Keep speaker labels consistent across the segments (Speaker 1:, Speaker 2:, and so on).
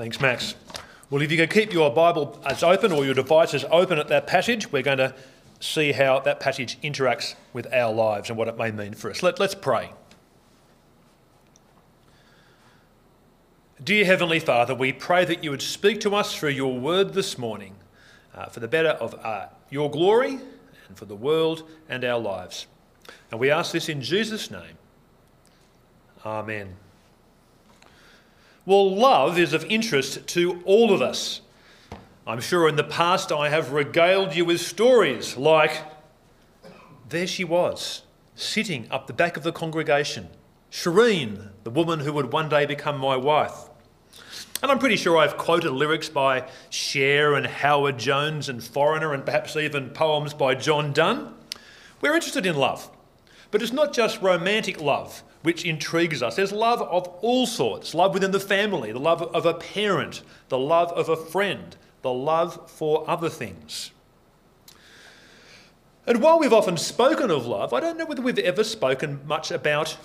Speaker 1: Thanks, Max. Well, if you can keep your Bible as open or your devices open at that passage, we're going to see how that passage interacts with our lives and what it may mean for us. Let, let's pray. Dear Heavenly Father, we pray that you would speak to us through your word this morning uh, for the better of uh, your glory and for the world and our lives. And we ask this in Jesus' name. Amen. Well, love is of interest to all of us. I'm sure in the past I have regaled you with stories like there she was, sitting up the back of the congregation, Shireen, the woman who would one day become my wife. And I'm pretty sure I've quoted lyrics by Cher and Howard Jones and Foreigner and perhaps even poems by John Donne. We're interested in love, but it's not just romantic love which intrigues us. There's love of all sorts love within the family, the love of a parent, the love of a friend, the love for other things. And while we've often spoken of love, I don't know whether we've ever spoken much about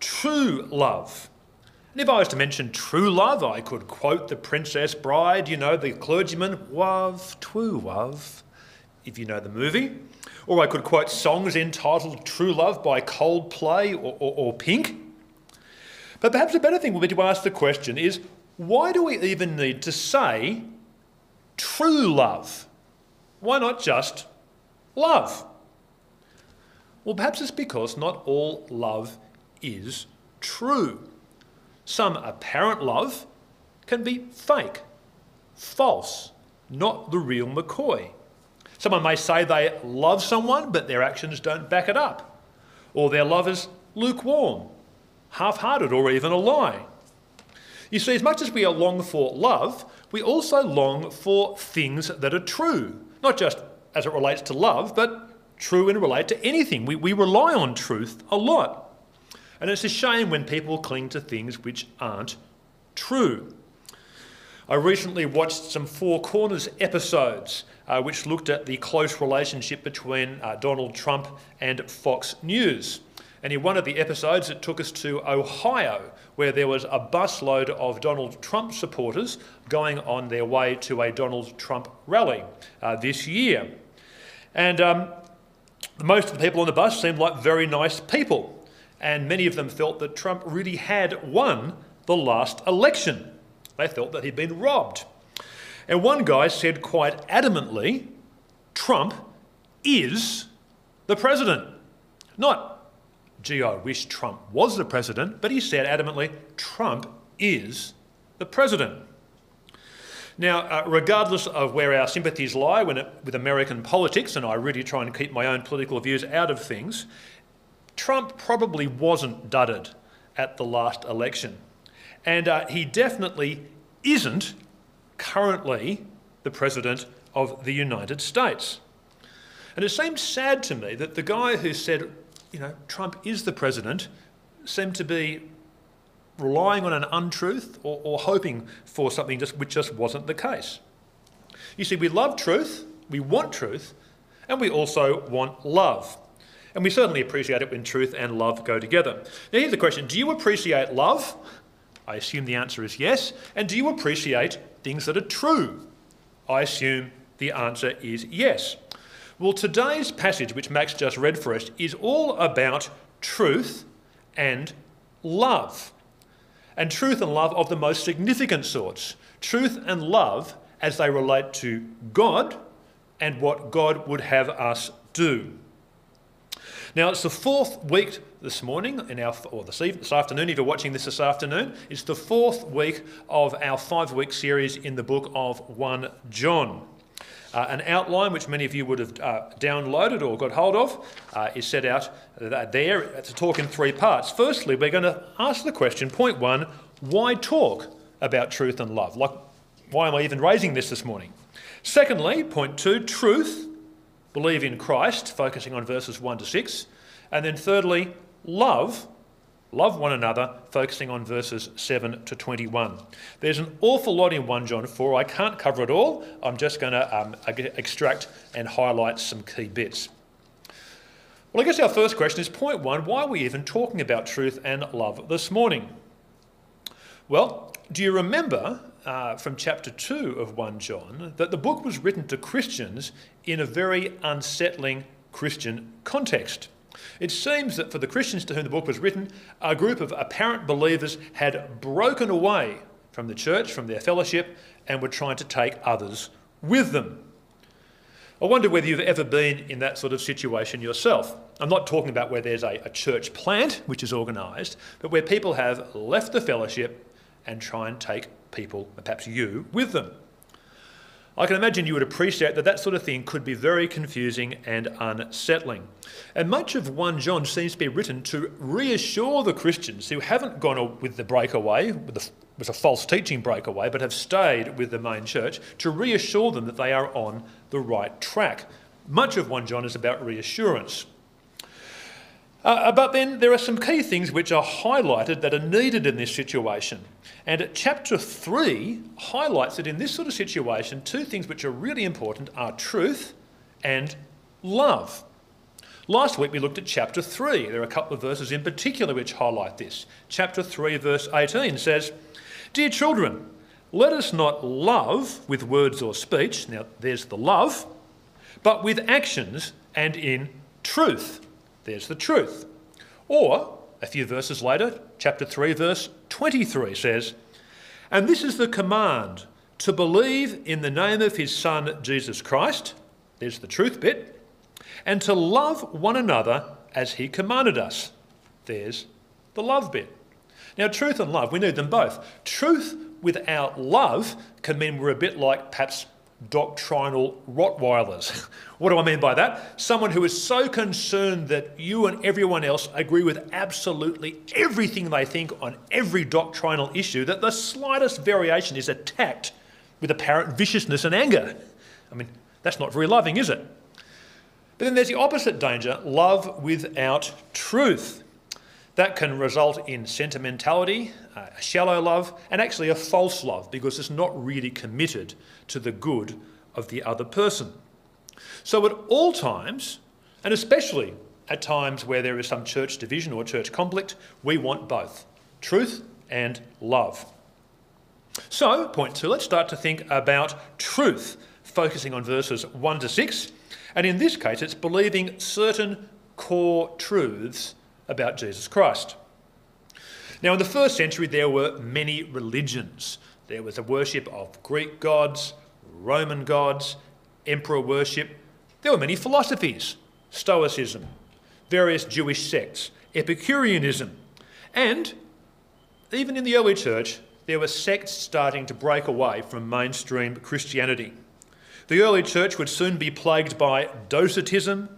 Speaker 1: true love. And if I was to mention true love, I could quote the Princess Bride, you know, the clergyman, love, true love, if you know the movie. Or I could quote songs entitled True Love by Coldplay or, or, or Pink. But perhaps a better thing would be to ask the question is why do we even need to say true love? Why not just love? Well, perhaps it's because not all love is true. Some apparent love can be fake, false, not the real McCoy. Someone may say they love someone, but their actions don't back it up. Or their love is lukewarm, half hearted, or even a lie. You see, as much as we long for love, we also long for things that are true, not just as it relates to love, but true in relate to anything. We, we rely on truth a lot. And it's a shame when people cling to things which aren't true. I recently watched some Four Corners episodes uh, which looked at the close relationship between uh, Donald Trump and Fox News. And in one of the episodes, it took us to Ohio, where there was a busload of Donald Trump supporters going on their way to a Donald Trump rally uh, this year. And um, most of the people on the bus seemed like very nice people and many of them felt that Trump really had won the last election. They felt that he'd been robbed. And one guy said quite adamantly, Trump is the president. Not, gee, I wish Trump was the president, but he said adamantly, Trump is the president. Now, uh, regardless of where our sympathies lie it, with American politics, and I really try and keep my own political views out of things, Trump probably wasn't dudded at the last election. And uh, he definitely isn't currently the President of the United States. And it seems sad to me that the guy who said, you know, Trump is the President seemed to be relying on an untruth or, or hoping for something just, which just wasn't the case. You see, we love truth, we want truth, and we also want love. And we certainly appreciate it when truth and love go together. Now, here's the question Do you appreciate love? I assume the answer is yes. And do you appreciate things that are true? I assume the answer is yes. Well, today's passage, which Max just read for us, is all about truth and love. And truth and love of the most significant sorts. Truth and love as they relate to God and what God would have us do. Now, it's the fourth week this morning, in our, or this, evening, this afternoon, if you're watching this this afternoon, it's the fourth week of our five week series in the book of 1 John. Uh, an outline which many of you would have uh, downloaded or got hold of uh, is set out uh, there to talk in three parts. Firstly, we're going to ask the question point one, why talk about truth and love? Like, why am I even raising this this morning? Secondly, point two, truth believe in Christ, focusing on verses 1 to 6. And then thirdly, love, love one another, focusing on verses 7 to 21. There's an awful lot in 1 John 4. I can't cover it all. I'm just going to um, extract and highlight some key bits. Well, I guess our first question is point one why are we even talking about truth and love this morning? Well, do you remember uh, from chapter 2 of 1 John that the book was written to Christians in a very unsettling Christian context. It seems that for the Christians to whom the book was written, a group of apparent believers had broken away from the church, from their fellowship, and were trying to take others with them. I wonder whether you've ever been in that sort of situation yourself. I'm not talking about where there's a, a church plant which is organised, but where people have left the fellowship and try and take people, perhaps you, with them. I can imagine you would appreciate that that sort of thing could be very confusing and unsettling. And much of 1 John seems to be written to reassure the Christians who haven't gone with the breakaway, with, the, with a false teaching breakaway, but have stayed with the main church, to reassure them that they are on the right track. Much of 1 John is about reassurance. Uh, uh, but then there are some key things which are highlighted that are needed in this situation. And chapter 3 highlights that in this sort of situation, two things which are really important are truth and love. Last week we looked at chapter 3. There are a couple of verses in particular which highlight this. Chapter 3, verse 18 says, Dear children, let us not love with words or speech, now there's the love, but with actions and in truth. There's the truth. Or, a few verses later, chapter 3, verse 23 says, And this is the command to believe in the name of his Son, Jesus Christ. There's the truth bit. And to love one another as he commanded us. There's the love bit. Now, truth and love, we need them both. Truth without love can mean we're a bit like perhaps doctrinal Rottweilers. what do I mean by that? Someone who is so concerned that you and everyone else agree with absolutely everything they think on every doctrinal issue that the slightest variation is attacked with apparent viciousness and anger. I mean, that's not very loving, is it? But then there's the opposite danger love without truth. That can result in sentimentality, uh, a shallow love, and actually a false love because it's not really committed to the good of the other person. So, at all times, and especially at times where there is some church division or church conflict, we want both truth and love. So, point two, let's start to think about truth, focusing on verses 1 to 6. And in this case, it's believing certain core truths about Jesus Christ. Now, in the first century, there were many religions. There was a worship of Greek gods, Roman gods, emperor worship. There were many philosophies Stoicism, various Jewish sects, Epicureanism, and even in the early church, there were sects starting to break away from mainstream Christianity. The early church would soon be plagued by Docetism,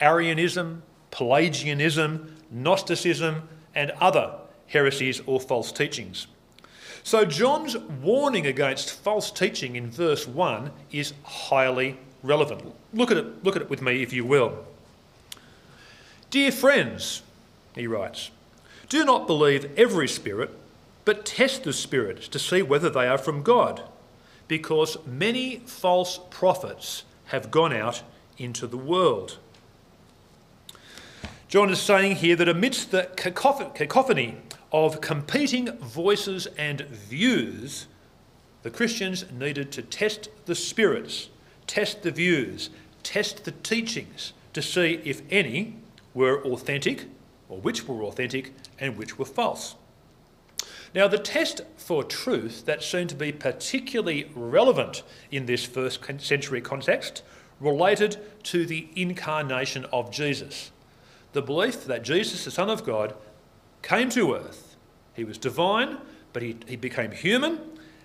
Speaker 1: Arianism, Pelagianism, Gnosticism, and other heresies or false teachings. So, John's warning against false teaching in verse 1 is highly relevant. Look at it, look at it with me, if you will. Dear friends, he writes, do not believe every spirit, but test the spirits to see whether they are from God, because many false prophets have gone out into the world. John is saying here that amidst the cacophony of competing voices and views, the Christians needed to test the spirits, test the views, test the teachings to see if any were authentic, or which were authentic and which were false. Now, the test for truth that seemed to be particularly relevant in this first century context related to the incarnation of Jesus the belief that Jesus, the Son of God, came to earth. He was divine, but he, he became human,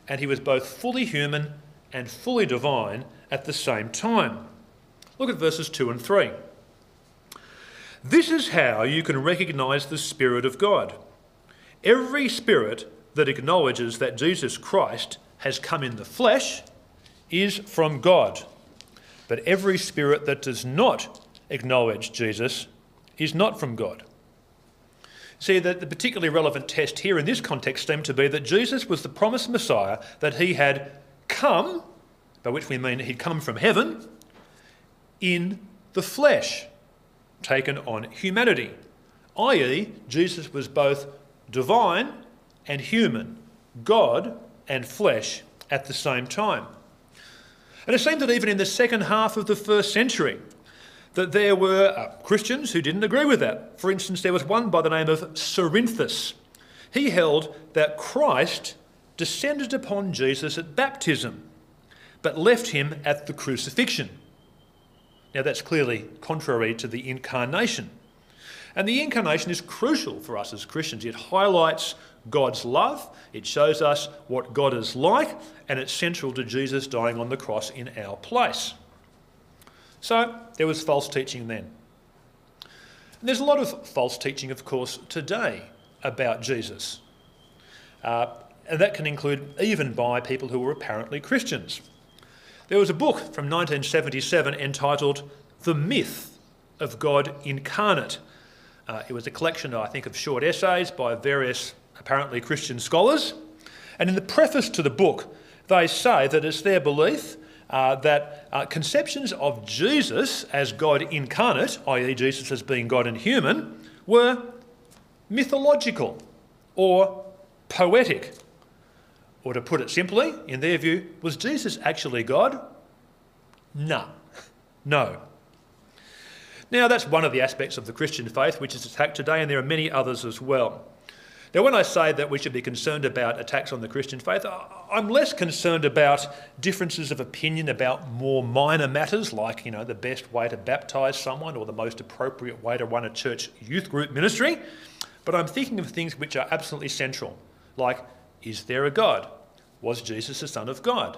Speaker 1: and he was both fully human and fully divine at the same time. Look at verses 2 and 3. This is how you can recognize the Spirit of God. Every spirit that acknowledges that Jesus Christ has come in the flesh is from God. But every spirit that does not acknowledge Jesus is not from God. See, that the particularly relevant test here in this context seemed to be that Jesus was the promised Messiah, that he had come, by which we mean he'd come from heaven, in the flesh, taken on humanity. I.e., Jesus was both divine and human, God and flesh at the same time. And it seemed that even in the second half of the first century, that there were uh, Christians who didn't agree with that. For instance, there was one by the name of Cerinthus. He held that Christ descended upon Jesus at baptism, but left him at the crucifixion. Now, that's clearly contrary to the incarnation. And the incarnation is crucial for us as Christians. It highlights God's love, it shows us what God is like, and it's central to Jesus dying on the cross in our place. So, there was false teaching then. And there's a lot of false teaching, of course, today about Jesus. Uh, and that can include even by people who were apparently Christians. There was a book from 1977 entitled The Myth of God Incarnate. Uh, it was a collection, I think, of short essays by various apparently Christian scholars. And in the preface to the book, they say that it's their belief uh, that uh, conceptions of Jesus as God incarnate, i.e., Jesus as being God and human, were mythological or poetic. Or to put it simply, in their view, was Jesus actually God? No. No. Now, that's one of the aspects of the Christian faith which is attacked today, and there are many others as well. Now, when I say that we should be concerned about attacks on the Christian faith, I'm less concerned about differences of opinion about more minor matters like, you know, the best way to baptise someone or the most appropriate way to run a church youth group ministry. But I'm thinking of things which are absolutely central, like, is there a God? Was Jesus the Son of God?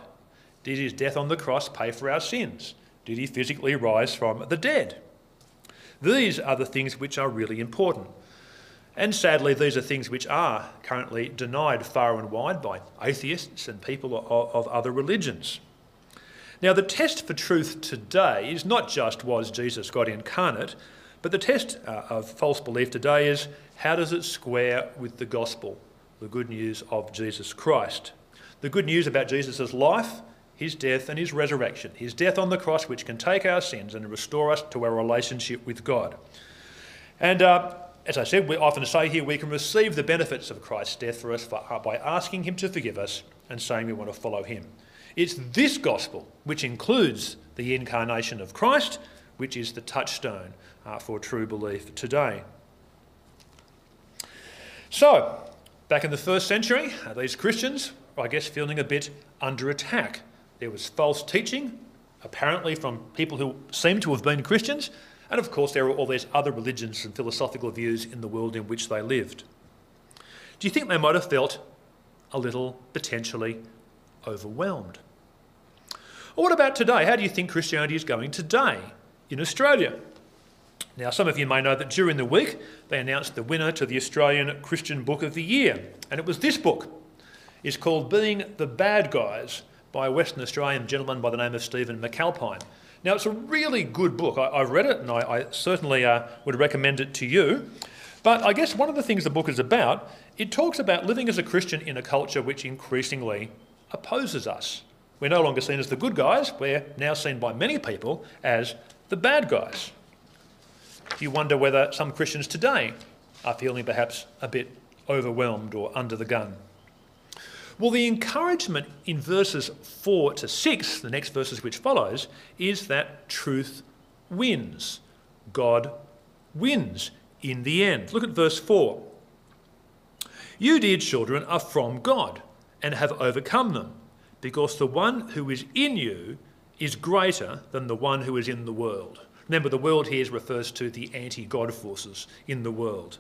Speaker 1: Did his death on the cross pay for our sins? Did he physically rise from the dead? These are the things which are really important. And sadly, these are things which are currently denied far and wide by atheists and people of, other religions. Now, the test for truth today is not just was Jesus God incarnate, but the test uh, of false belief today is how does it square with the gospel, the good news of Jesus Christ? The good news about Jesus' life, his death, and his resurrection. His death on the cross, which can take our sins and restore us to our relationship with God. And uh, as I said, we often say here we can receive the benefits of Christ's death for us by asking Him to forgive us and saying we want to follow Him. It's this gospel, which includes the incarnation of Christ, which is the touchstone uh, for true belief today. So, back in the first century, uh, these Christians were, I guess, feeling a bit under attack. There was false teaching, apparently from people who seemed to have been Christians, and of course, there are all these other religions and philosophical views in the world in which they lived. Do you think they might have felt a little potentially overwhelmed? Or what about today? How do you think Christianity is going today in Australia? Now, some of you may know that during the week they announced the winner to the Australian Christian Book of the Year, and it was this book. It's called Being the Bad Guys by a Western Australian gentleman by the name of Stephen McAlpine. Now, it's a really good book. I, have read it and I, I certainly uh, would recommend it to you. But I guess one of the things the book is about, it talks about living as a Christian in a culture which increasingly opposes us. We're no longer seen as the good guys, we're now seen by many people as the bad guys. You wonder whether some Christians today are feeling perhaps a bit overwhelmed or under the gun. Well, the encouragement in verses 4 to 6, the next verses which follows, is that truth wins. God wins in the end. Look at verse 4. You, dear children, are from God and have overcome them, because the one who is in you is greater than the one who is in the world. Remember, the world here refers to the anti God forces in the world.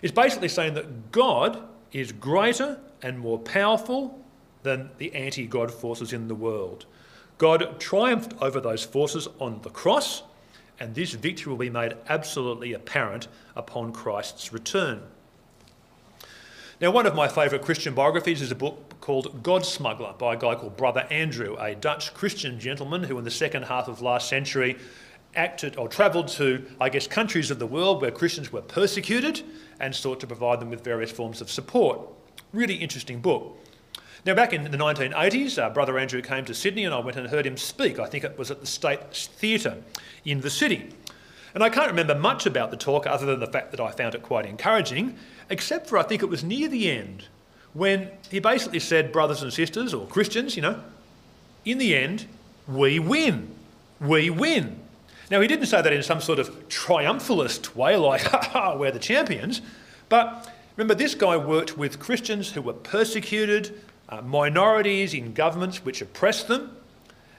Speaker 1: It's basically saying that God is greater and more powerful than the anti God forces in the world. God triumphed over those forces on the cross, and this victory will be made absolutely apparent upon Christ's return. Now, one of my favourite Christian biographies is a book called God Smuggler by a guy called Brother Andrew, a Dutch Christian gentleman who, in the second half of last century, acted or travelled to, I guess, countries of the world where Christians were persecuted and sought to provide them with various forms of support. Really interesting book. Now, back in the 1980s, uh, Brother Andrew came to Sydney and I went and heard him speak. I think it was at the State Theatre in the city. And I can't remember much about the talk other than the fact that I found it quite encouraging, except for I think it was near the end when he basically said, brothers and sisters, or Christians, you know, in the end, we win. We win. Now, he didn't say that in some sort of triumphalist way, like, ha ha, we're the champions. But remember, this guy worked with Christians who were persecuted, uh, minorities in governments which oppressed them.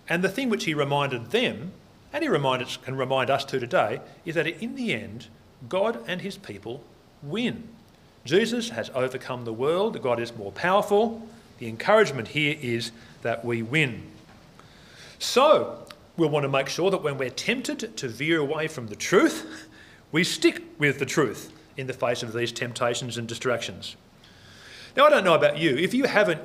Speaker 1: And the thing which he reminded them, and he reminded, can remind us to today, is that in the end, God and his people win. Jesus has overcome the world, God is more powerful. The encouragement here is that we win. So, we'll want to make sure that when we're tempted to veer away from the truth, we stick with the truth in the face of these temptations and distractions. Now, I don't know about you, if you haven't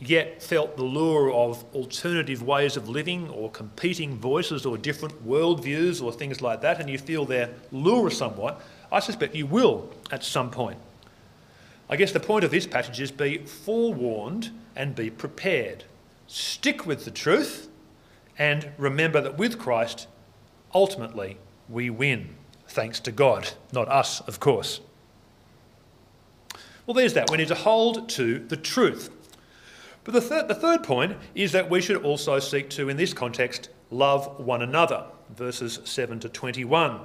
Speaker 1: yet felt the lure of alternative ways of living or competing voices or different worldviews or things like that, and you feel their lure somewhat, I suspect you will at some point. I guess the point of this passage is be forewarned and be prepared. Stick with the truth and remember that with Christ, ultimately, we win. Thanks to God, not us, of course. Well, there's that. We need to hold to the truth. But the, thir- the third point is that we should also seek to, in this context, love one another. Verses 7 to 21.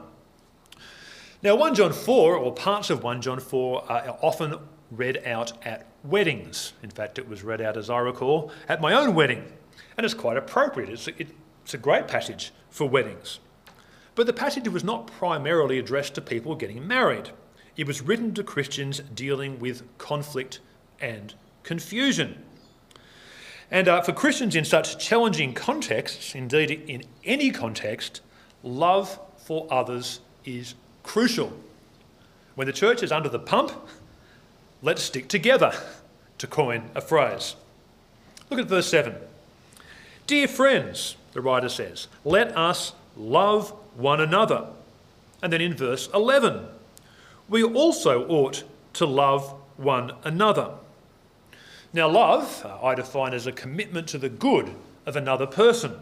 Speaker 1: Now, 1 John 4, or parts of 1 John 4, are often read out at weddings. In fact, it was read out, as I recall, at my own wedding. And it's quite appropriate. It's a, it's a great passage for weddings. But the passage was not primarily addressed to people getting married. It was written to Christians dealing with conflict and confusion. And uh, for Christians in such challenging contexts, indeed in any context, love for others is crucial. When the church is under the pump, let's stick together, to coin a phrase. Look at verse 7. Dear friends, the writer says, let us love one another. And then in verse 11, we also ought to love one another. Now, love uh, I define as a commitment to the good of another person.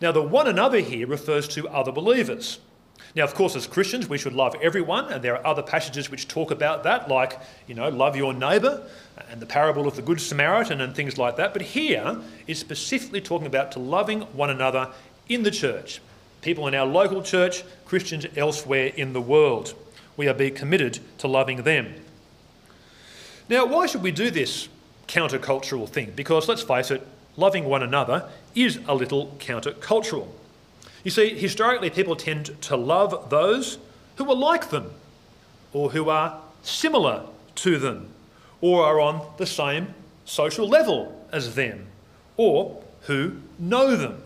Speaker 1: Now, the one another here refers to other believers. Now, of course, as Christians, we should love everyone, and there are other passages which talk about that, like, you know, love your neighbour and the parable of the Good Samaritan and things like that. But here is specifically talking about to loving one another in the church, people in our local church, Christians elsewhere in the world. We are being committed to loving them. Now, why should we do this countercultural thing? Because let's face it, loving one another is a little countercultural. You see, historically, people tend to love those who are like them, or who are similar to them, or are on the same social level as them, or who know them.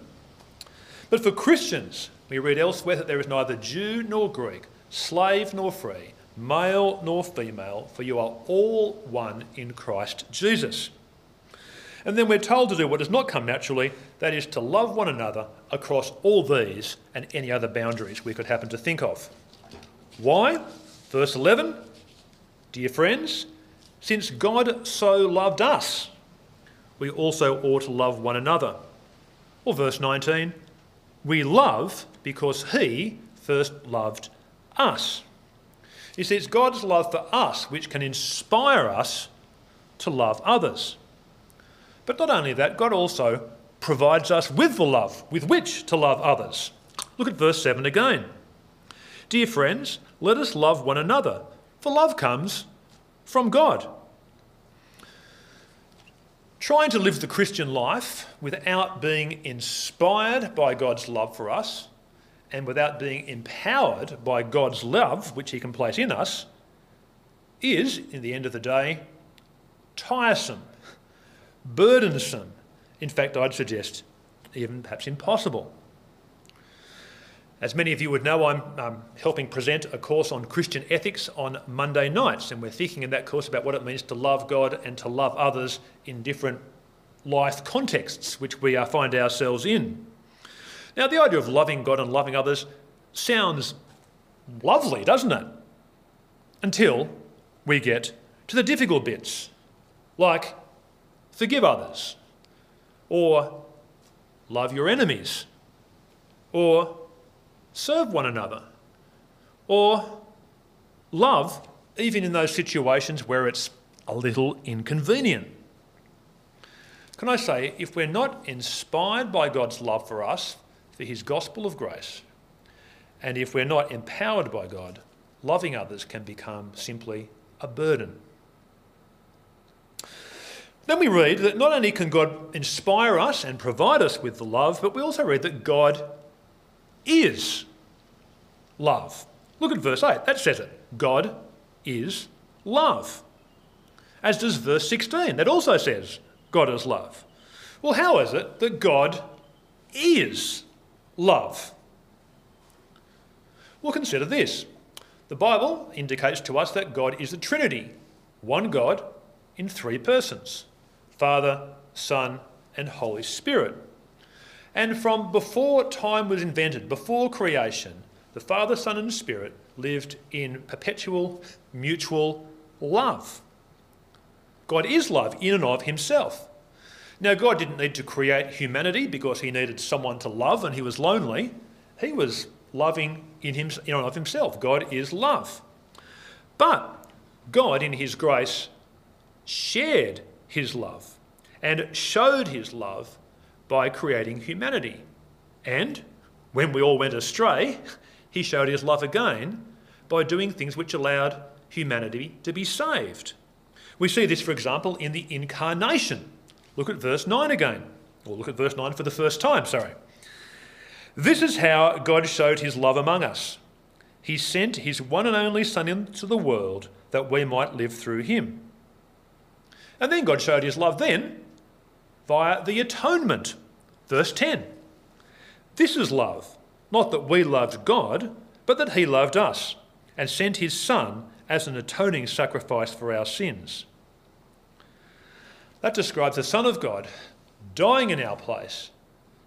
Speaker 1: But for Christians, we read elsewhere that there is neither Jew nor Greek, slave nor free, male nor female, for you are all one in Christ Jesus. And then we're told to do what does not come naturally, that is to love one another across all these and any other boundaries we could happen to think of. Why? Verse 11 Dear friends, since God so loved us, we also ought to love one another. Or verse 19 We love because He first loved us. You see, it's God's love for us which can inspire us to love others. But not only that, God also provides us with the love with which to love others. Look at verse 7 again. Dear friends, let us love one another, for love comes from God. Trying to live the Christian life without being inspired by God's love for us and without being empowered by God's love, which He can place in us, is, in the end of the day, tiresome burdensome. In fact, I'd suggest even perhaps impossible. As many of you would know, I'm um, helping present a course on Christian ethics on Monday nights, and we're thinking in that course about what it means to love God and to love others in different life contexts which we uh, find ourselves in. Now, the idea of loving God and loving others sounds lovely, doesn't it? Until we get to the difficult bits, like forgive others, or love your enemies, or serve one another, or love even in those situations where it's a little inconvenient. Can I say, if we're not inspired by God's love for us, for His gospel of grace, and if we're not empowered by God, loving others can become simply a burden. Then we read that not only can God inspire us and provide us with the love, but we also read that God is love. Look at verse 8, that says it. God is love. As does verse 16, that also says God is love. Well, how is it that God is love? Well, consider this. The Bible indicates to us that God is a Trinity, one God in three persons Father, Son, and Holy Spirit. And from before time was invented, before creation, the Father, Son, and Spirit lived in perpetual, mutual love. God is love in and of himself. Now, God didn't need to create humanity because he needed someone to love and he was lonely. He was loving in, him, in and of himself. God is love. But God, in his grace, shared his love and showed his love by creating humanity. And when we all went astray, he showed his love again by doing things which allowed humanity to be saved. We see this, for example, in the incarnation. Look at verse 9 again, or look at verse 9 for the first time, sorry. This is how God showed his love among us. He sent his one and only Son into the world that we might live through him. And then God showed his love then via the atonement. Verse 10. This is love, not that we loved God, but that he loved us and sent his Son as an atoning sacrifice for our sins. That describes the Son of God dying in our place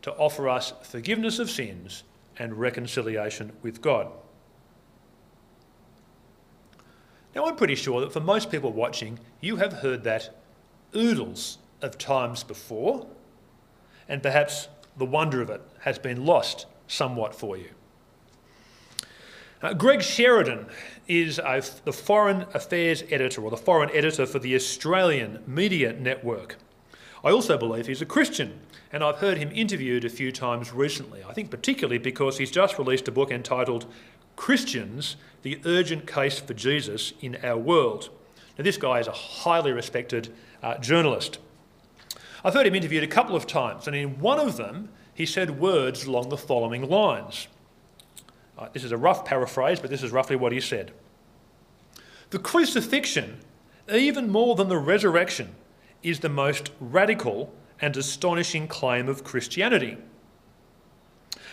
Speaker 1: to offer us forgiveness of sins and reconciliation with God. Now, I'm pretty sure that for most people watching, you have heard that oodles of times before, and perhaps the wonder of it has been lost somewhat for you. Uh, Greg Sheridan is a, the Foreign Affairs Editor, or the Foreign Editor for the Australian Media Network. I also believe he's a Christian, and I've heard him interviewed a few times recently. I think particularly because he's just released a book entitled Christians The Urgent Case for Jesus in Our World. Now, this guy is a highly respected uh, journalist. I've heard him interviewed a couple of times, and in one of them, he said words along the following lines. Uh, this is a rough paraphrase, but this is roughly what he said. The crucifixion, even more than the resurrection, is the most radical and astonishing claim of Christianity.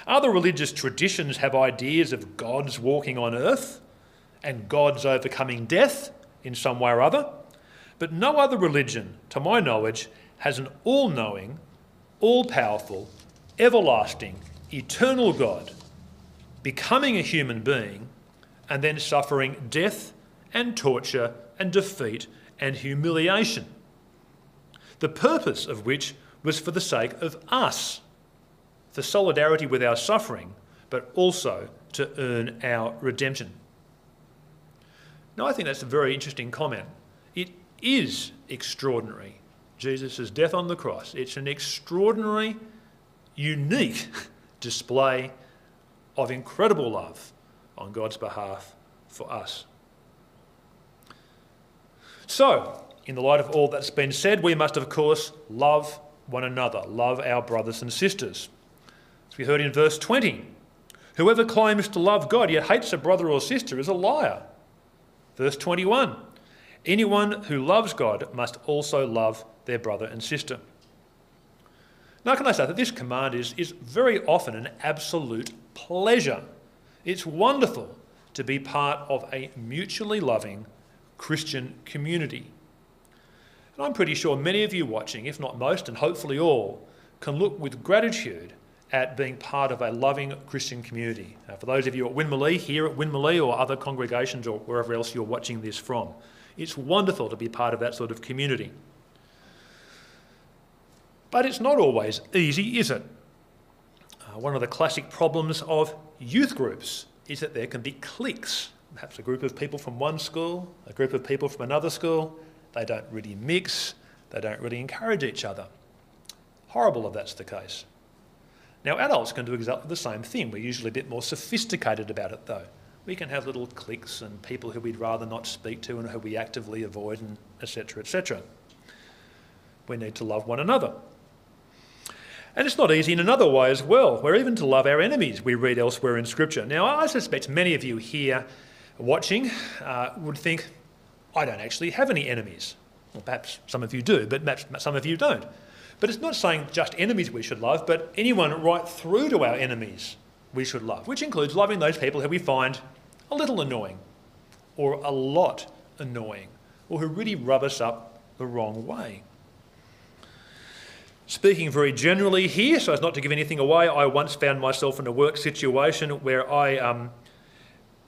Speaker 1: Other religious traditions have ideas of gods walking on earth and gods overcoming death in some way or other, but no other religion, to my knowledge, has an all knowing, all powerful, everlasting, eternal God becoming a human being and then suffering death and torture and defeat and humiliation the purpose of which was for the sake of us, for solidarity with our suffering, but also to earn our redemption. Now, I think that's a very interesting comment. Is extraordinary, Jesus' death on the cross. It's an extraordinary, unique display of incredible love on God's behalf for us. So, in the light of all that's been said, we must, of course, love one another, love our brothers and sisters. As we heard in verse 20, whoever claims to love God yet hates a brother or sister is a liar. Verse 21, anyone who loves God must also love their brother and sister. Now, can I say that this command is, is very often an absolute pleasure? It's wonderful to be part of a mutually loving Christian community. And I'm pretty sure many of you watching, if not most, and hopefully all, can look with gratitude at being part of a loving Christian community. Now, for those of you at Winmalee, here at Winmalee, or other congregations, or wherever else you're watching this from, it's wonderful to be part of that sort of community. But it's not always easy, is it? Uh, one of the classic problems of youth groups is that there can be cliques. Perhaps a group of people from one school, a group of people from another school, they don't really mix, they don't really encourage each other. Horrible if that's the case. Now, adults can do exactly the same thing. We're usually a bit more sophisticated about it, though. We can have little cliques and people who we'd rather not speak to and who we actively avoid, and etc., etc. We need to love one another. And it's not easy in another way as well. We're even to love our enemies, we read elsewhere in Scripture. Now, I suspect many of you here watching uh, would think, I don't actually have any enemies. Well, perhaps some of you do, but perhaps some of you don't. But it's not saying just enemies we should love, but anyone right through to our enemies we should love, which includes loving those people who we find a little annoying, or a lot annoying, or who really rub us up the wrong way. Speaking very generally here, so as not to give anything away, I once found myself in a work situation where I um,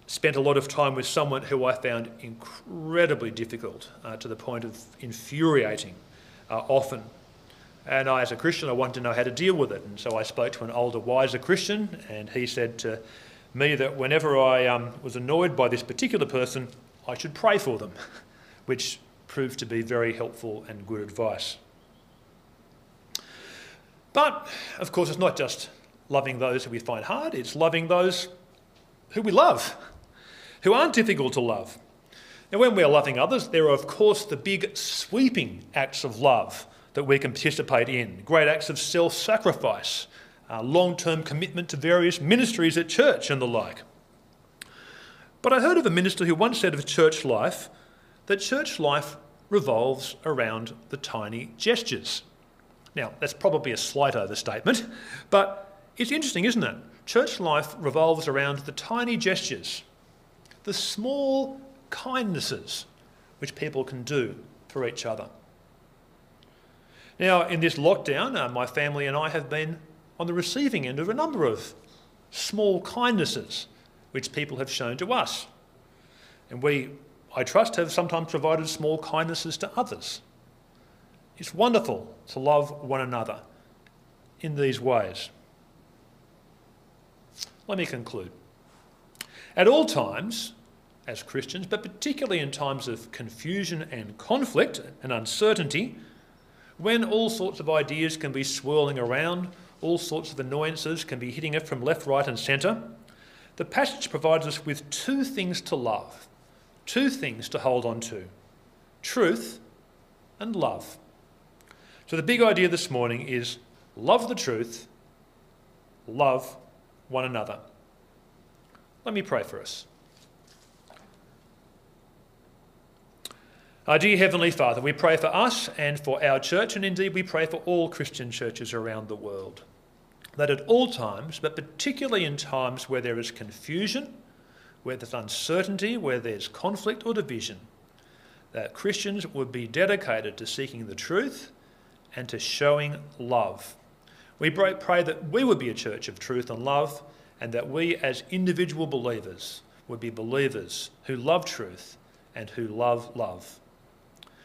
Speaker 1: spent a lot of time with someone who I found incredibly difficult uh, to the point of infuriating uh, often. And I, as a Christian, I wanted to know how to deal with it. And so I spoke to an older, wiser Christian, and he said to me that whenever I um, was annoyed by this particular person, I should pray for them, which proved to be very helpful and good advice. But, of course, it's not just loving those who we find hard, it's loving those who we love, who aren't difficult to love. Now, when we're loving others, there are, of course, the big sweeping acts of love that we can participate in great acts of self sacrifice, uh, long term commitment to various ministries at church, and the like. But I heard of a minister who once said of church life that church life revolves around the tiny gestures. Now, that's probably a slight overstatement, but it's interesting, isn't it? Church life revolves around the tiny gestures, the small kindnesses which people can do for each other. Now, in this lockdown, uh, my family and I have been on the receiving end of a number of small kindnesses which people have shown to us. And we, I trust, have sometimes provided small kindnesses to others. It's wonderful to love one another in these ways. Let me conclude. At all times, as Christians, but particularly in times of confusion and conflict and uncertainty, when all sorts of ideas can be swirling around, all sorts of annoyances can be hitting it from left, right, and centre, the passage provides us with two things to love, two things to hold on to truth and love. So, the big idea this morning is love the truth, love one another. Let me pray for us. Our dear Heavenly Father, we pray for us and for our church, and indeed we pray for all Christian churches around the world. That at all times, but particularly in times where there is confusion, where there's uncertainty, where there's conflict or division, that Christians would be dedicated to seeking the truth and to showing love. We pray that we would be a church of truth and love, and that we as individual believers would be believers who love truth and who love love.